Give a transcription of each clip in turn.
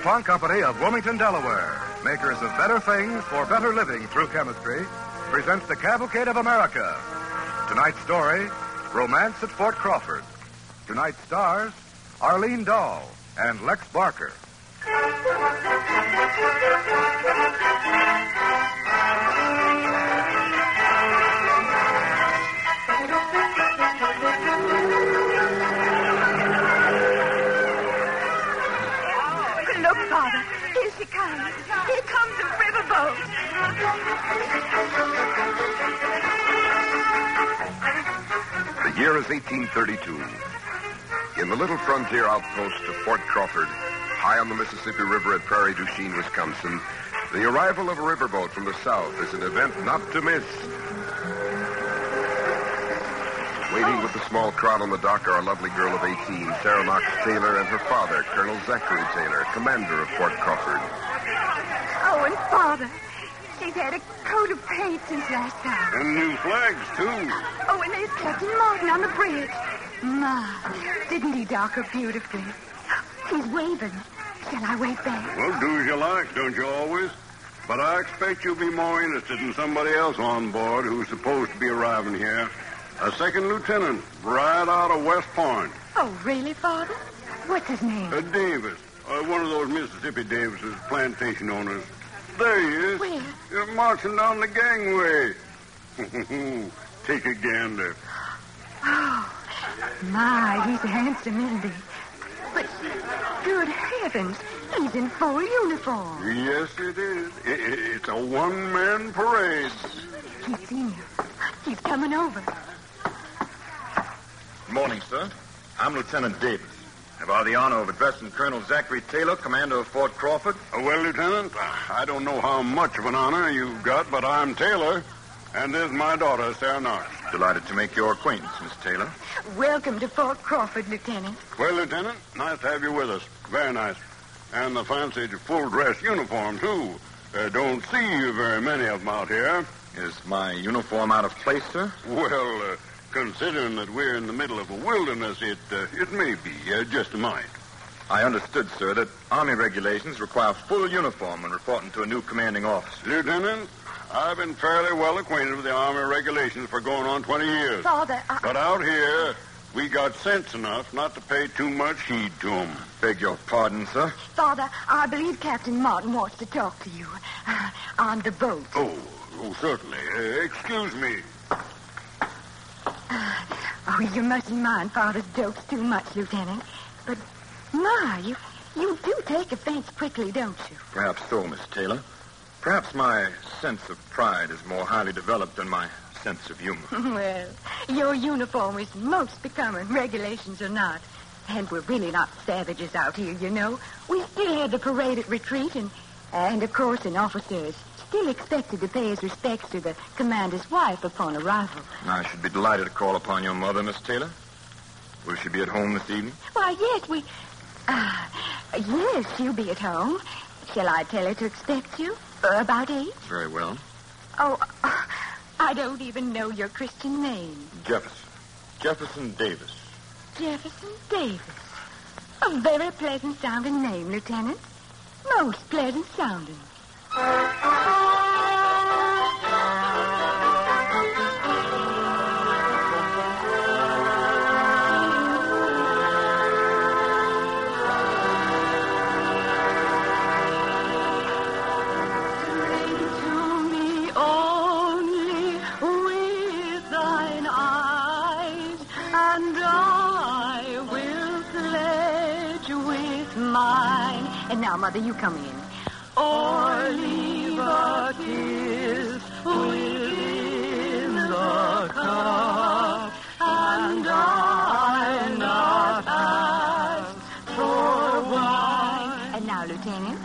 DuPont Company of Wilmington, Delaware, makers of better things for better living through chemistry, presents the Cavalcade of America. Tonight's story, Romance at Fort Crawford. Tonight's stars, Arlene Dahl and Lex Barker. Year is 1832. In the little frontier outpost of Fort Crawford, high on the Mississippi River at Prairie du Chien, Wisconsin, the arrival of a riverboat from the south is an event not to miss. Waiting with the small crowd on the dock are a lovely girl of 18, Sarah Knox Taylor, and her father, Colonel Zachary Taylor, commander of Fort Crawford. Oh, and Father. She's had a coat of paint since last time. And new flags, too. Oh, and there's Captain Martin on the bridge. My, didn't he dock her beautifully? He's waving. Shall I wave back? Well, do as you like, don't you always? But I expect you'll be more interested in somebody else on board who's supposed to be arriving here. A second lieutenant, right out of West Point. Oh, really, Father? What's his name? Uh, Davis. Uh, one of those Mississippi Davises, plantation owners. There he is. Where? You're marching down the gangway. Take a gander. Oh, my, he's handsome, isn't he? But, good heavens, he's in full uniform. Yes, it is. I- I- It's a one-man parade. He's seen you. He's coming over. Good morning, sir. I'm Lieutenant Davis. Have I the honor of addressing Colonel Zachary Taylor, commander of Fort Crawford? Uh, well, Lieutenant, I don't know how much of an honor you've got, but I'm Taylor, and there's my daughter, Sarah Knox. Delighted to make your acquaintance, Miss Taylor. Welcome to Fort Crawford, Lieutenant. Well, Lieutenant, nice to have you with us. Very nice. And the fancied full-dress uniform, too. Uh, don't see very many of them out here. Is my uniform out of place, sir? Well, uh, considering that we're in the middle of a wilderness, it uh, it may be uh, just a mite. I understood, sir, that Army regulations require full uniform when reporting to a new commanding officer. Lieutenant, I've been fairly well acquainted with the Army regulations for going on 20 years. Father, I... But out here, we got sense enough not to pay too much heed to 'em. Beg your pardon, sir. Father, I believe Captain Martin wants to talk to you. Uh, on the boat. Oh, oh certainly. Uh, excuse me. You mustn't mind Father's jokes too much, Lieutenant. But, my, you, you do take offense quickly, don't you? Perhaps so, Miss Taylor. Perhaps my sense of pride is more highly developed than my sense of humor. Well, your uniform is most becoming, regulations or not. And we're really not savages out here, you know. We still had the parade at retreat, and, and of course, an officer is still expected to pay his respects to the commander's wife upon arrival. I should be delighted to call upon your mother, Miss Taylor. Will she be at home this evening? Why, yes, we. Uh, yes, she'll be at home. Shall I tell her to expect you? Uh, about eight? Very well. Oh, uh, I don't even know your Christian name. Jefferson. Jefferson Davis. Jefferson Davis. A very pleasant sounding name, Lieutenant. Most pleasant sounding. Mother, you come in. Or leave a kiss within the cup, and I not ask for wine. And now, Lieutenant,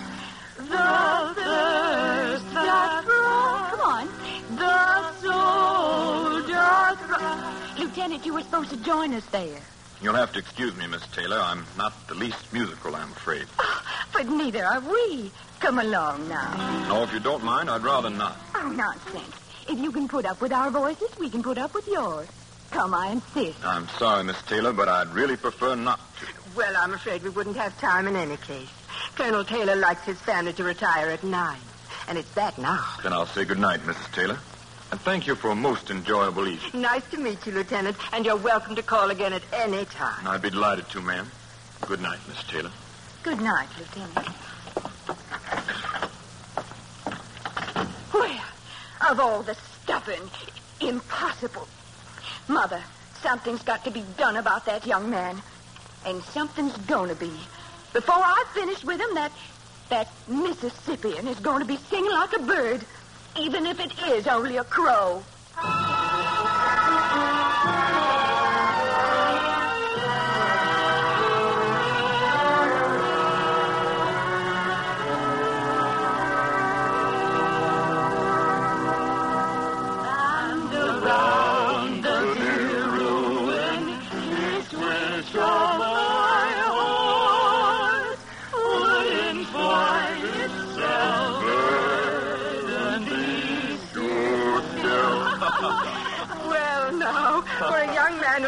the thirst that brought, come on, the soul doth rise. Lieutenant, you were supposed to join us there. You'll have to excuse me, Miss Taylor. I'm not the least musical, I'm afraid. Oh, But neither are we. Come along now. No, if you don't mind, I'd rather not. Oh, nonsense. If you can put up with our voices, we can put up with yours. Come, I insist. I'm sorry, Miss Taylor, but I'd really prefer not to. Well, I'm afraid we wouldn't have time in any case. Colonel Taylor likes his family to retire at nine. And it's that now. Then I'll say good night, Mrs. Taylor. And thank you for a most enjoyable evening. Nice to meet you, Lieutenant, and you're welcome to call again at any time. I'd be delighted to, ma'am. Good night, Miss Taylor. Good night, Lieutenant. Well, of all the stubborn, impossible. Mother, something's got to be done about that young man. And something's to be. Before I finish with him, that, that Mississippian is going to be singing like a bird, even if it is only a crow.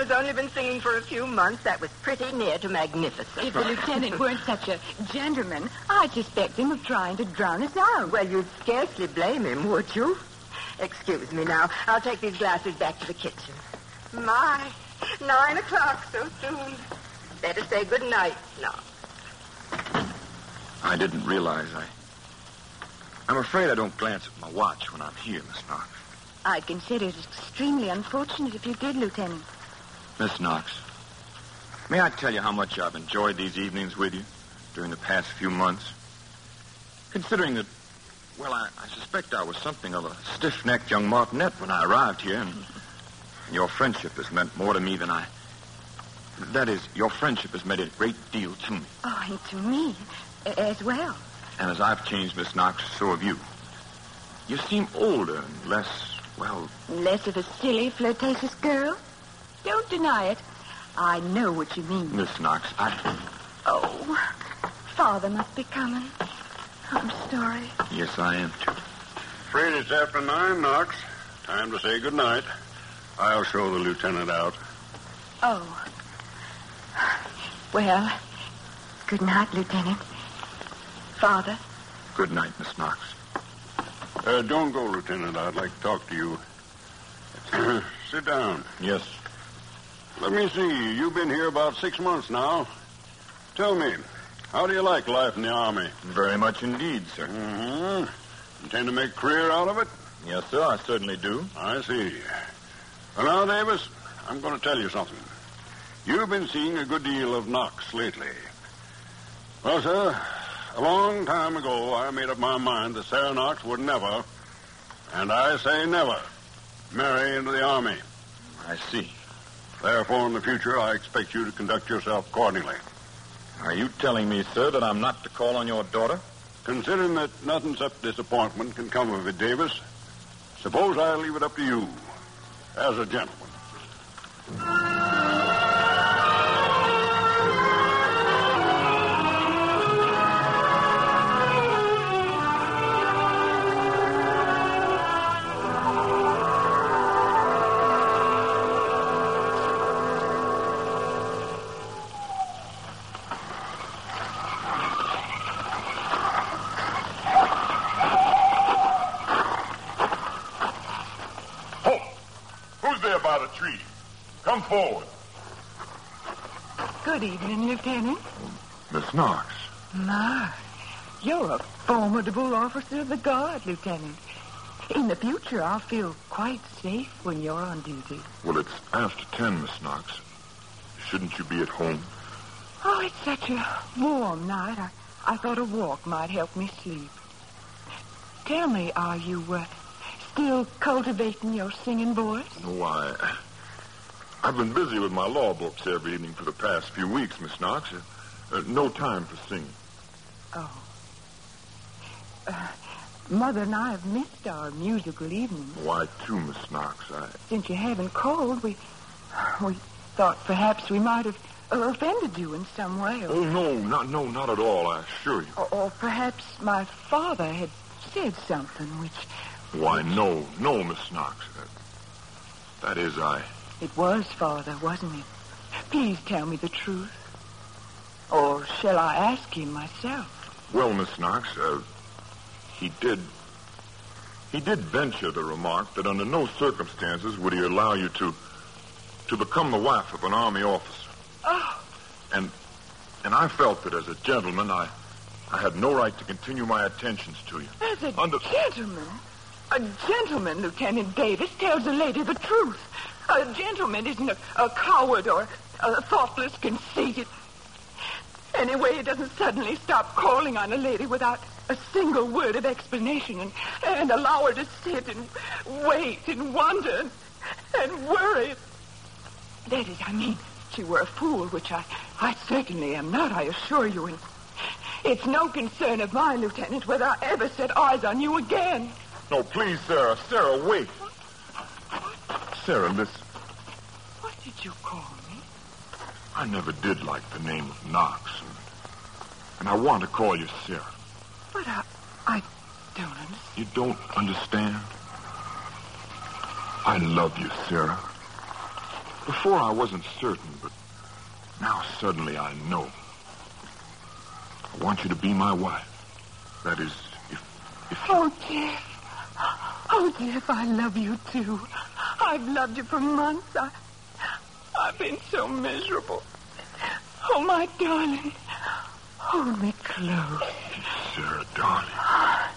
Young man who's only been singing for a few months, that was pretty near to magnificent. If the lieutenant weren't such a gentleman, I'd suspect him of trying to drown us out. Well, you'd scarcely blame him, would you? Excuse me now. I'll take these glasses back to the kitchen. My, nine o'clock so soon. Better say good night now. I didn't realize I. I'm afraid I don't glance at my watch when I'm here, Miss Knox. I'd consider it extremely unfortunate if you did, Lieutenant. Miss Knox, may I tell you how much I've enjoyed these evenings with you during the past few months? Considering that, well, I, I suspect I was something of a stiff-necked young martinet when I arrived here, and your friendship has meant more to me than I. That is, your friendship has meant a great deal to me. Oh, and to me as well. And as I've changed, Miss Knox, so have you. You seem older and less, well, Less of a silly, flirtatious girl. Don't deny it. I know what you mean. Miss Knox, I. Oh, Father must be coming. I'm sorry. Yes, I am, too. Afraid it's after nine, Knox. Time to say good night. I'll show the lieutenant out. Oh. Well, good night, Lieutenant. Father. Good night, Miss Knox. Uh, don't go, Lieutenant. I'd like to talk to you. Sit down. Yes. Let me see. You've been here about six months now. Tell me, how do you like life in the Army? Very much indeed, sir. Mm-hmm. Intend to make a career out of it? Yes, sir, I certainly do. I see. Well, now, Davis, I'm going to tell you something. You've been seeing a good deal of Knox lately. Well, sir, a long time ago, I made up my mind that Sarah Knox would never, and I say never, marry into the Army. I see. Therefore, in the future, I expect you to conduct yourself accordingly. Are you telling me, sir, that I'm not to call on your daughter? Considering that nothing except disappointment can come of it, Davis, suppose I leave it up to you, as a gentleman. Lieutenant. In the future, I'll feel quite safe when you're on duty. Well, it's after ten, Miss Knox. Shouldn't you be at home? Oh, it's such a warm night. I, I thought a walk might help me sleep. Tell me, are you uh, still cultivating your singing voice? No, I. I've been busy with my law books every evening for the past few weeks, Miss Knox. Uh, no time for singing. Oh. Uh, Mother and I have missed our musical evenings. Why, too, Miss Knox. I. Since you haven't called, we we thought perhaps we might have offended you in some way. Or, Oh no, not no, not at all. I assure you. or, or perhaps my father had said something which Why, no, no, Miss Knox. That, that is, I. it was father, wasn't it? Please tell me the truth. Or shall I ask him myself? Well, Miss Knox, uh, he did. He did venture to remark that under no circumstances would he allow you to to become the wife of an army officer. Oh, And and I felt that as a gentleman, I I had no right to continue my attentions to you. as a Under- gentleman. A gentleman, Lieutenant Davis, tells a lady the truth. A gentleman isn't a, a coward or a thoughtless, conceited. Anyway, he doesn't suddenly stop calling on a lady without a single word of explanation and, and allow her to sit and wait and wonder and, and worry. That is, I mean, she were a fool, which I, I certainly am not, I assure you. And it's no concern of mine, Lieutenant, whether I ever set eyes on you again. No, please, Sarah. Sarah, wait. Sarah, listen. What did you call me? I never did like the name of Knox, and, and I want to call you Sarah. But I, I don't understand. You don't understand? I love you, Sarah. Before I wasn't certain, but now suddenly I know. I want you to be my wife. That is, if if you Oh, Jeff. Oh, Jeff, I love you, too. I've loved you for months. I, I've been so miserable. Oh, my darling. Hold me close. Sarah, darling.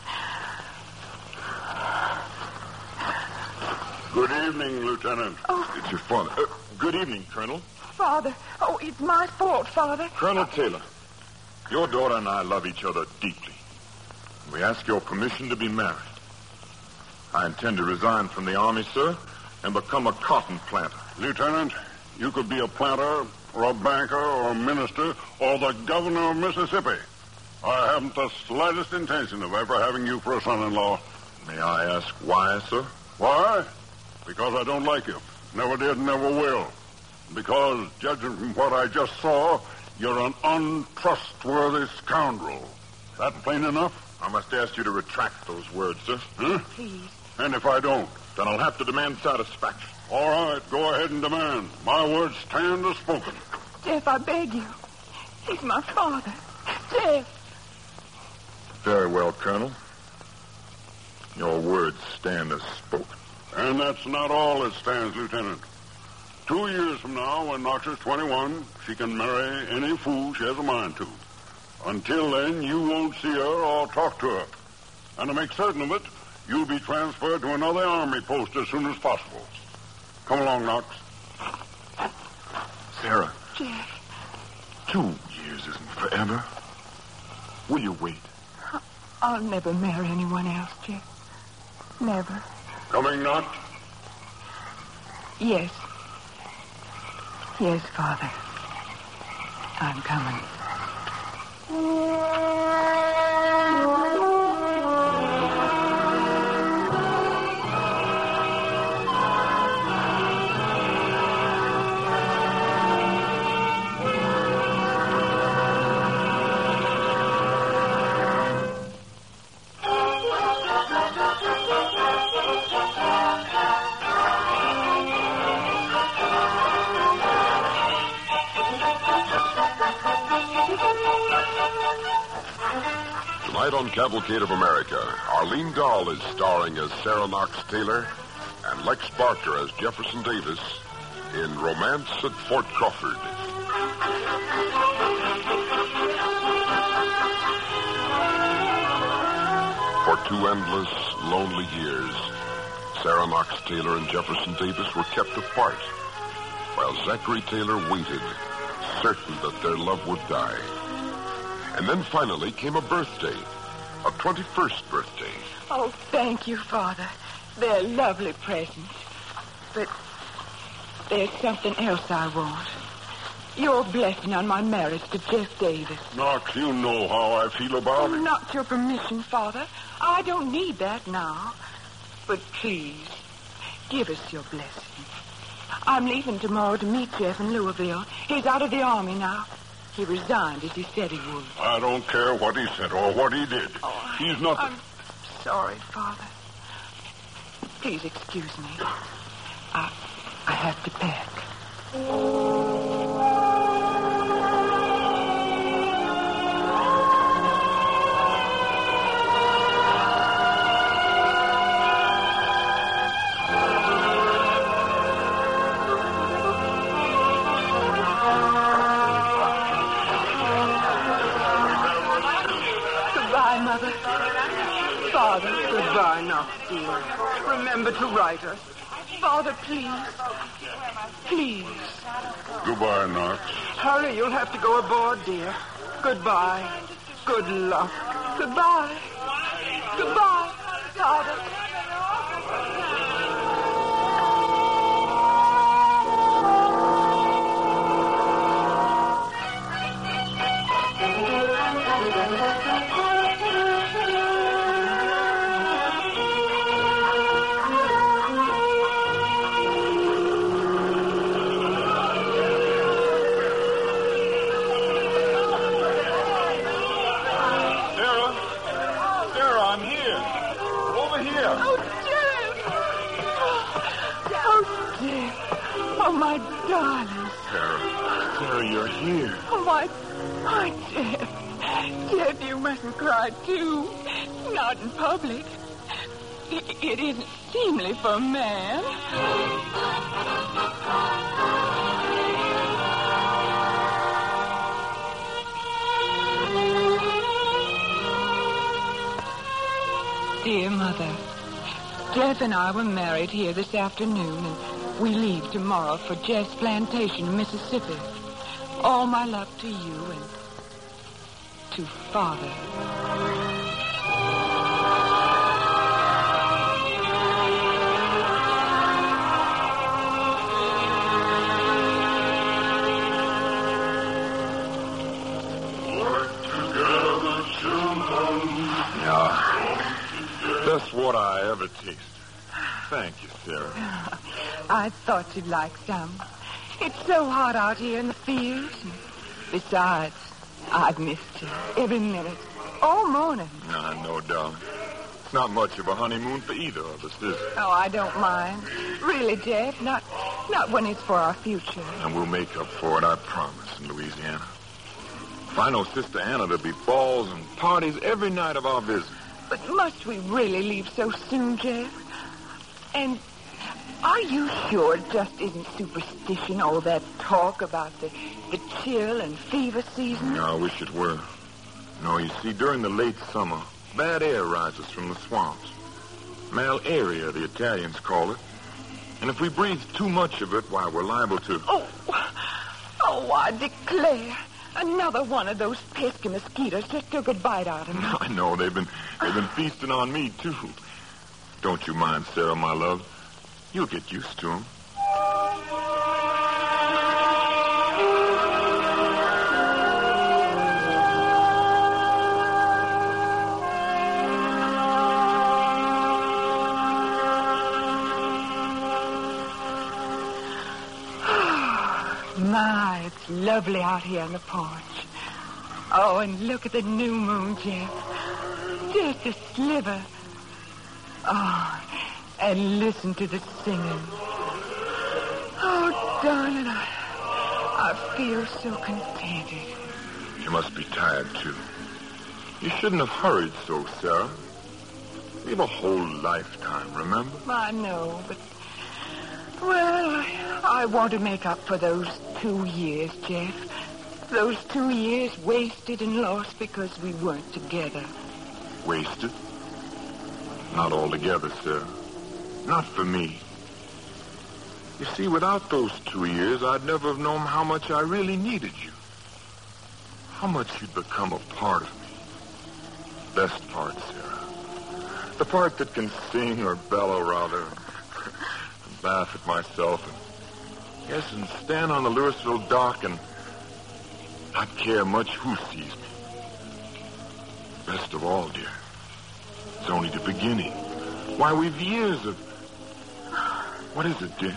Good evening, Lieutenant. It's your father. Uh, good evening, Colonel. Father. Oh, it's my fault, Father. Colonel Taylor, your daughter and I love each other deeply. We ask your permission to be married. I intend to resign from the Army, sir, and become a cotton planter. Lieutenant, you could be a planter, or a banker, or a minister, or the governor of Mississippi. I haven't the slightest intention of ever having you for a son-in-law. May I ask why, sir? Why? Because I don't like you. Never did, never will. Because, judging from what I just saw, you're an untrustworthy scoundrel. Is That plain enough? I must ask you to retract those words, sir. Huh? Please. And if I don't? Then I'll have to demand satisfaction. All right, go ahead and demand. My words stand as spoken. Jeff, I beg you. He's my father. Jeff. Very well, Colonel. Your words stand as spoken. And that's not all that stands, Lieutenant. Two years from now, when Knox is 21, she can marry any fool she has a mind to. Until then, you won't see her or talk to her. And to make certain of it, you'll be transferred to another army post as soon as possible. Come along, Knox. Sarah, Jeff, two years isn't forever. Will you wait? I'll never marry anyone else, Jeff. Never. Coming, Knox? Yes. Yes, Father. I'm coming. Tonight on Cavalcade of America, Arlene Dahl is starring as Sarah Knox Taylor and Lex Barker as Jefferson Davis in Romance at Fort Crawford. For two endless, lonely years, Sarah Knox Taylor and Jefferson Davis were kept apart, while Zachary Taylor waited, certain that their love would die. And then finally came a birthday, a 21st birthday. Oh, thank you, Father. They're lovely presents. But there's something else I want. Your blessing on my marriage to Jeff Davis. Knox, you know how I feel about it. Not your permission, Father. I don't need that now. But please, give us your blessing. I'm leaving tomorrow to meet Jeff in Louisville. He's out of the army now. He resigned as he said he would. I don't care what he said or what he did. Oh, He's nothing. I'm sorry, Father. Please excuse me. I, I have to pack. Goodbye, Knox, dear. Remember to write us. Father, please. Please. Goodbye, Knox. Hurry, you'll have to go aboard, dear. Goodbye. Good luck. Goodbye. Goodbye, Father. Dear Mother, Jeff and I were married here this afternoon, and we leave tomorrow for Jeff's plantation Mississippi. All my love to you and to Father. Water I ever tasted. Thank you, Sarah. I thought you'd like some. It's so hot out here in the fields. Besides, I've missed you every minute, all morning. I know, darling. It's not much of a honeymoon for either of us, is it? Oh, I don't mind. Really, Jeff, not not when it's for our future. And we'll make up for it, I promise, in Louisiana. If I know Sister Anna, there'll be balls and parties every night of our visit. But must we really leave so soon, Jeff? And are you sure it just isn't superstition, all that talk about the, the chill and fever season? No, I wish it were. No, you see, during the late summer, bad air rises from the swamps. Malaria, the Italians call it. And if we breathe too much of it, why, we're liable to... Oh, oh, I declare. Another one of those pesky mosquitoes just took a bite out of me. I know, they've been, they've been feasting on me, too. Don't you mind, Sarah, my love. You'll get used to them. My, it's lovely out here on the porch. Oh, and look at the new moon, Jeff. Just a sliver. Oh, and listen to the singing. Oh, darling, I, I feel so contented. You must be tired, too. You shouldn't have hurried so, Sarah. We have a whole lifetime, remember? I know, but. Well, I, I want to make up for those two years, Jeff. Those two years wasted and lost because we weren't together. Wasted? Not altogether, Sarah. Not for me. You see, without those two years, I'd never have known how much I really needed you. how much you'd become a part of me. Best part, Sarah. The part that can sing or bellow, rather. and laugh at myself and, yes, and stand on the Louisville dock and not care much who sees me. Best of all, dear, it's only the beginning. Why, we've years of... What is it, dear?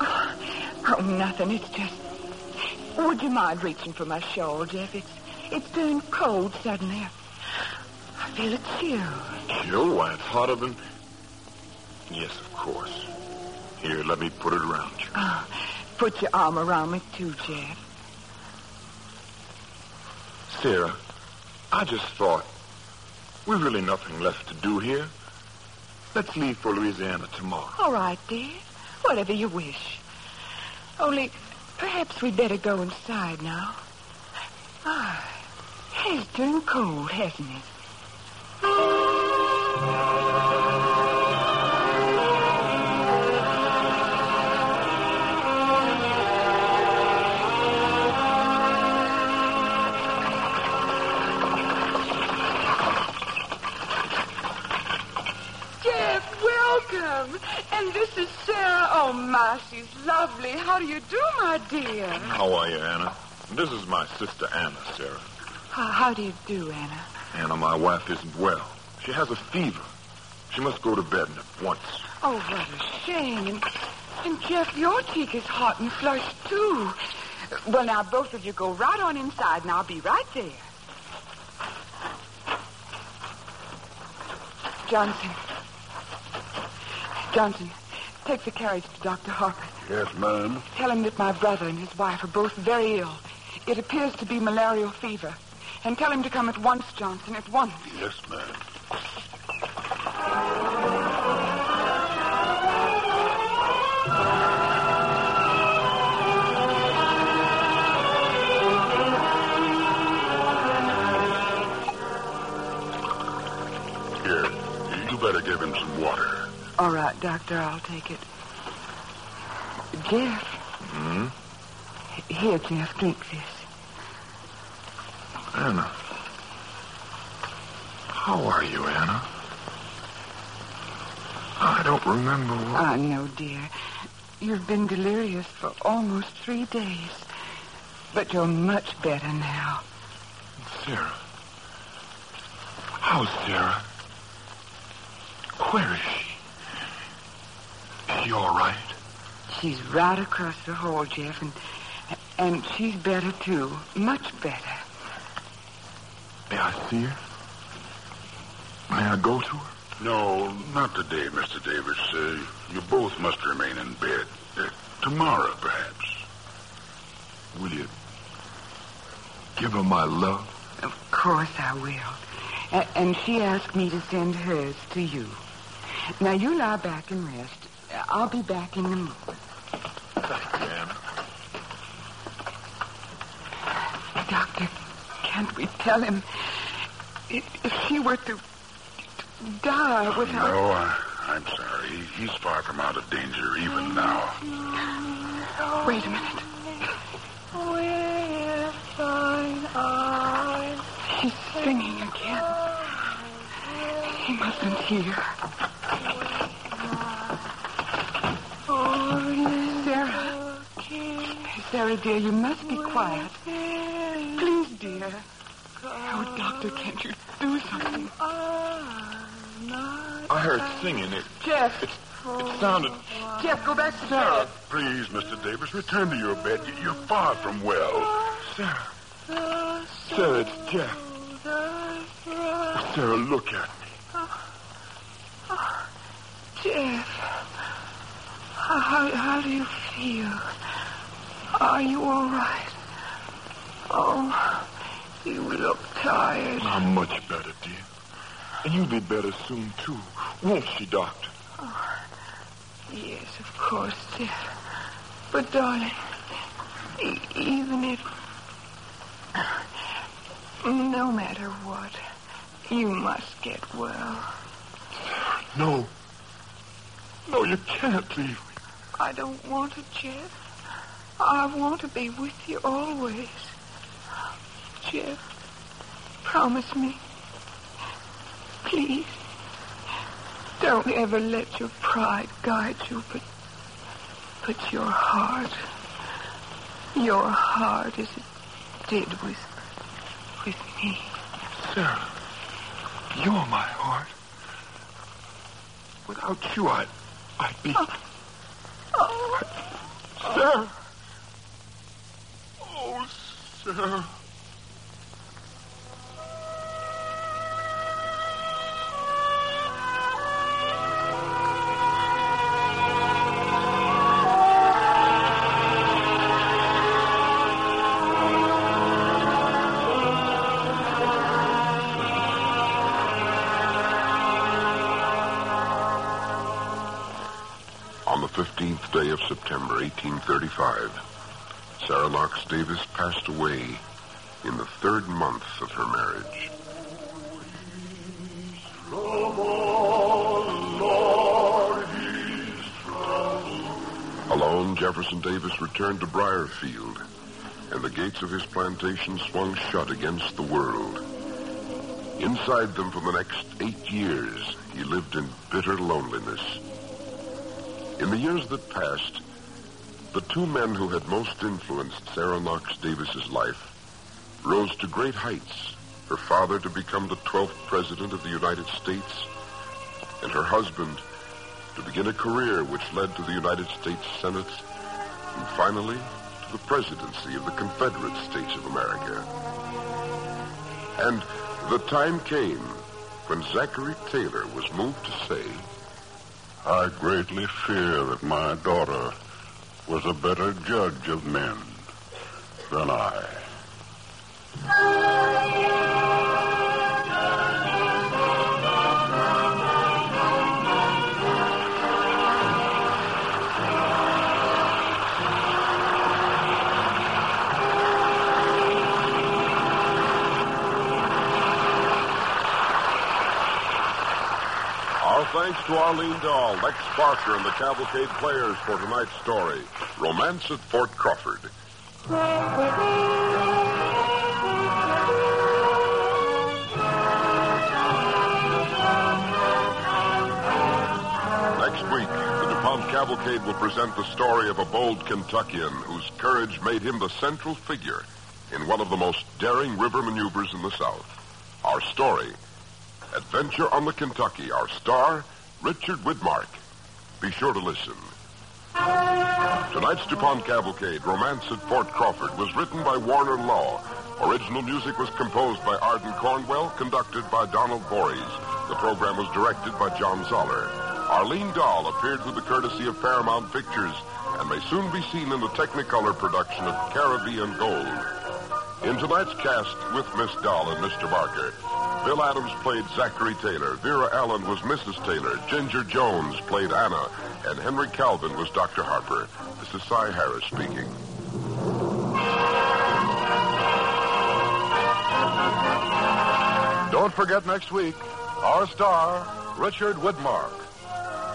Oh, nothing. It's just. Would you mind reaching for my shawl, Jeff? It's it's turned cold suddenly. I feel a chill. Chill? Why, it's hotter than... Yes, of course. Here, let me put it around you. Oh, put your arm around me, too, Jeff. Sarah, I just thought, we've really nothing left to do here. Let's leave for Louisiana tomorrow. All right, dear. Whatever you wish. Only, perhaps we'd better go inside now. Ah, it's turned cold, hasn't it? And this is Sarah. Oh, my, she's lovely. How do you do, my dear? How are you, Anna? This is my sister Anna, Sarah. How, how do you do, Anna? Anna, my wife isn't well. She has a fever. She must go to bed at once. Oh, what a shame. And, and Jeff, your cheek is hot and flushed, too. Well, now, both of you go right on inside, and I'll be right there. Johnson. Johnson, take the carriage to Dr. Harper. Yes, ma'am. Tell him that my brother and his wife are both very ill. It appears to be malarial fever. And tell him to come at once, Johnson, at once. Yes, ma'am. Doctor, I'll take it. Jeff. Hmm? Here, Jeff, drink this. Anna. How are you, Anna? I don't remember what... I know, dear. You've been delirious for almost three days. But you're much better now. Sarah. How's Sarah? Where is she? Is she all right? She's right across the hall, Jeff, and and she's better too. Much better. May I see her? May I go to her? No, not today, Mr. Davis. Uh, you both must remain in bed. Uh, tomorrow, perhaps. Will you give her my love? Of course I will. A- and she asked me to send hers to you. Now you lie back and rest. I'll be back in a moment. Thank you, Anna. Doctor, can't we tell him if, he were to, to die without... No, I, I'm sorry. He's far from out of danger even oh, now. Wait a minute. He's singing again. He mustn't hear. Sarah. Sarah, dear, you must be quiet. Please, dear. Oh, Doctor, can't you do something? I heard singing. It, Jeff. it, it sounded... Jeff, go back to Sarah, bed. please, Mr. Davis, return to your bed. You- You're far from well. Sarah. Sarah, it's Jeff. Sarah, look at me. Jeff, how, how do you feel? Are you all right? Oh, you look tired. I'm much better, dear. And you'll be better soon, too. Won't she, Doctor? Oh, yes, of course, dear. But, darling, e- even if. No matter what, you must get well. No. No, you can't leave me. I don't want to, Jeff. I want to be with you always. Jeff. Promise me. Please. Don't ever let your pride guide you, but but your heart. Your heart as it did with with me. Sarah, you're my heart. Without you, I, I'd be. Oh. Sarah. On the 15th day of September, 1835, Sarah Davis passed away in the third month of her marriage. Alone, Jefferson Davis returned to Brierfield, and the gates of his plantation swung shut against the world. Inside them for the next eight years, he lived in bitter loneliness. In the years that passed, the two men who had most influenced Sarah Knox Davis's life rose to great heights. Her father to become the 12th President of the United States, and her husband to begin a career which led to the United States Senate, and finally to the presidency of the Confederate States of America. And the time came when Zachary Taylor was moved to say, I greatly fear that my daughter was a better judge of men than I. thanks to Arlene Dahl, Lex Barker, and the Cavalcade players for tonight's story, Romance at Fort Crawford. Next week, the DuPont Cavalcade will present the story of a bold Kentuckian whose courage made him the central figure in one of the most daring river maneuvers in the South. Our story, Adventure on the Kentucky. Our star, Richard Widmark. Be sure to listen. Tonight's DuPont Cavalcade, Romance at Fort Crawford, was written by Warner Law. Original music was composed by Ardon Cornwell, conducted by Donald Voorhees. The program was directed by John Zoller. Arlene Dahl appeared with the courtesy of Paramount Pictures and may soon be seen in the Technicolor production of Caribbean Gold. In tonight's cast with Miss Dahl and Mr. Barker, Bill Adams played Zachary Taylor, Vera Allen was Mrs. Taylor, Ginger Jones played Anna, and Henry Calvin was Dr. Harper. This is Cy Harice speaking. Don't forget next week, our star, Richard Widmark.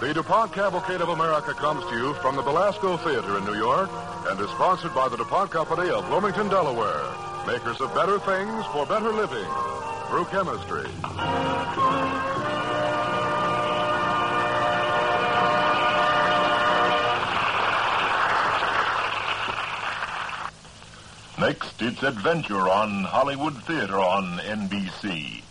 The DuPont Cavalcade of America comes to you from the Belasco Theater in New York and is sponsored by the DuPont Company of Wilmington, Delaware, makers of better things for better living through chemistry. Next, it's Adventure on Hollywood Theater on NBC.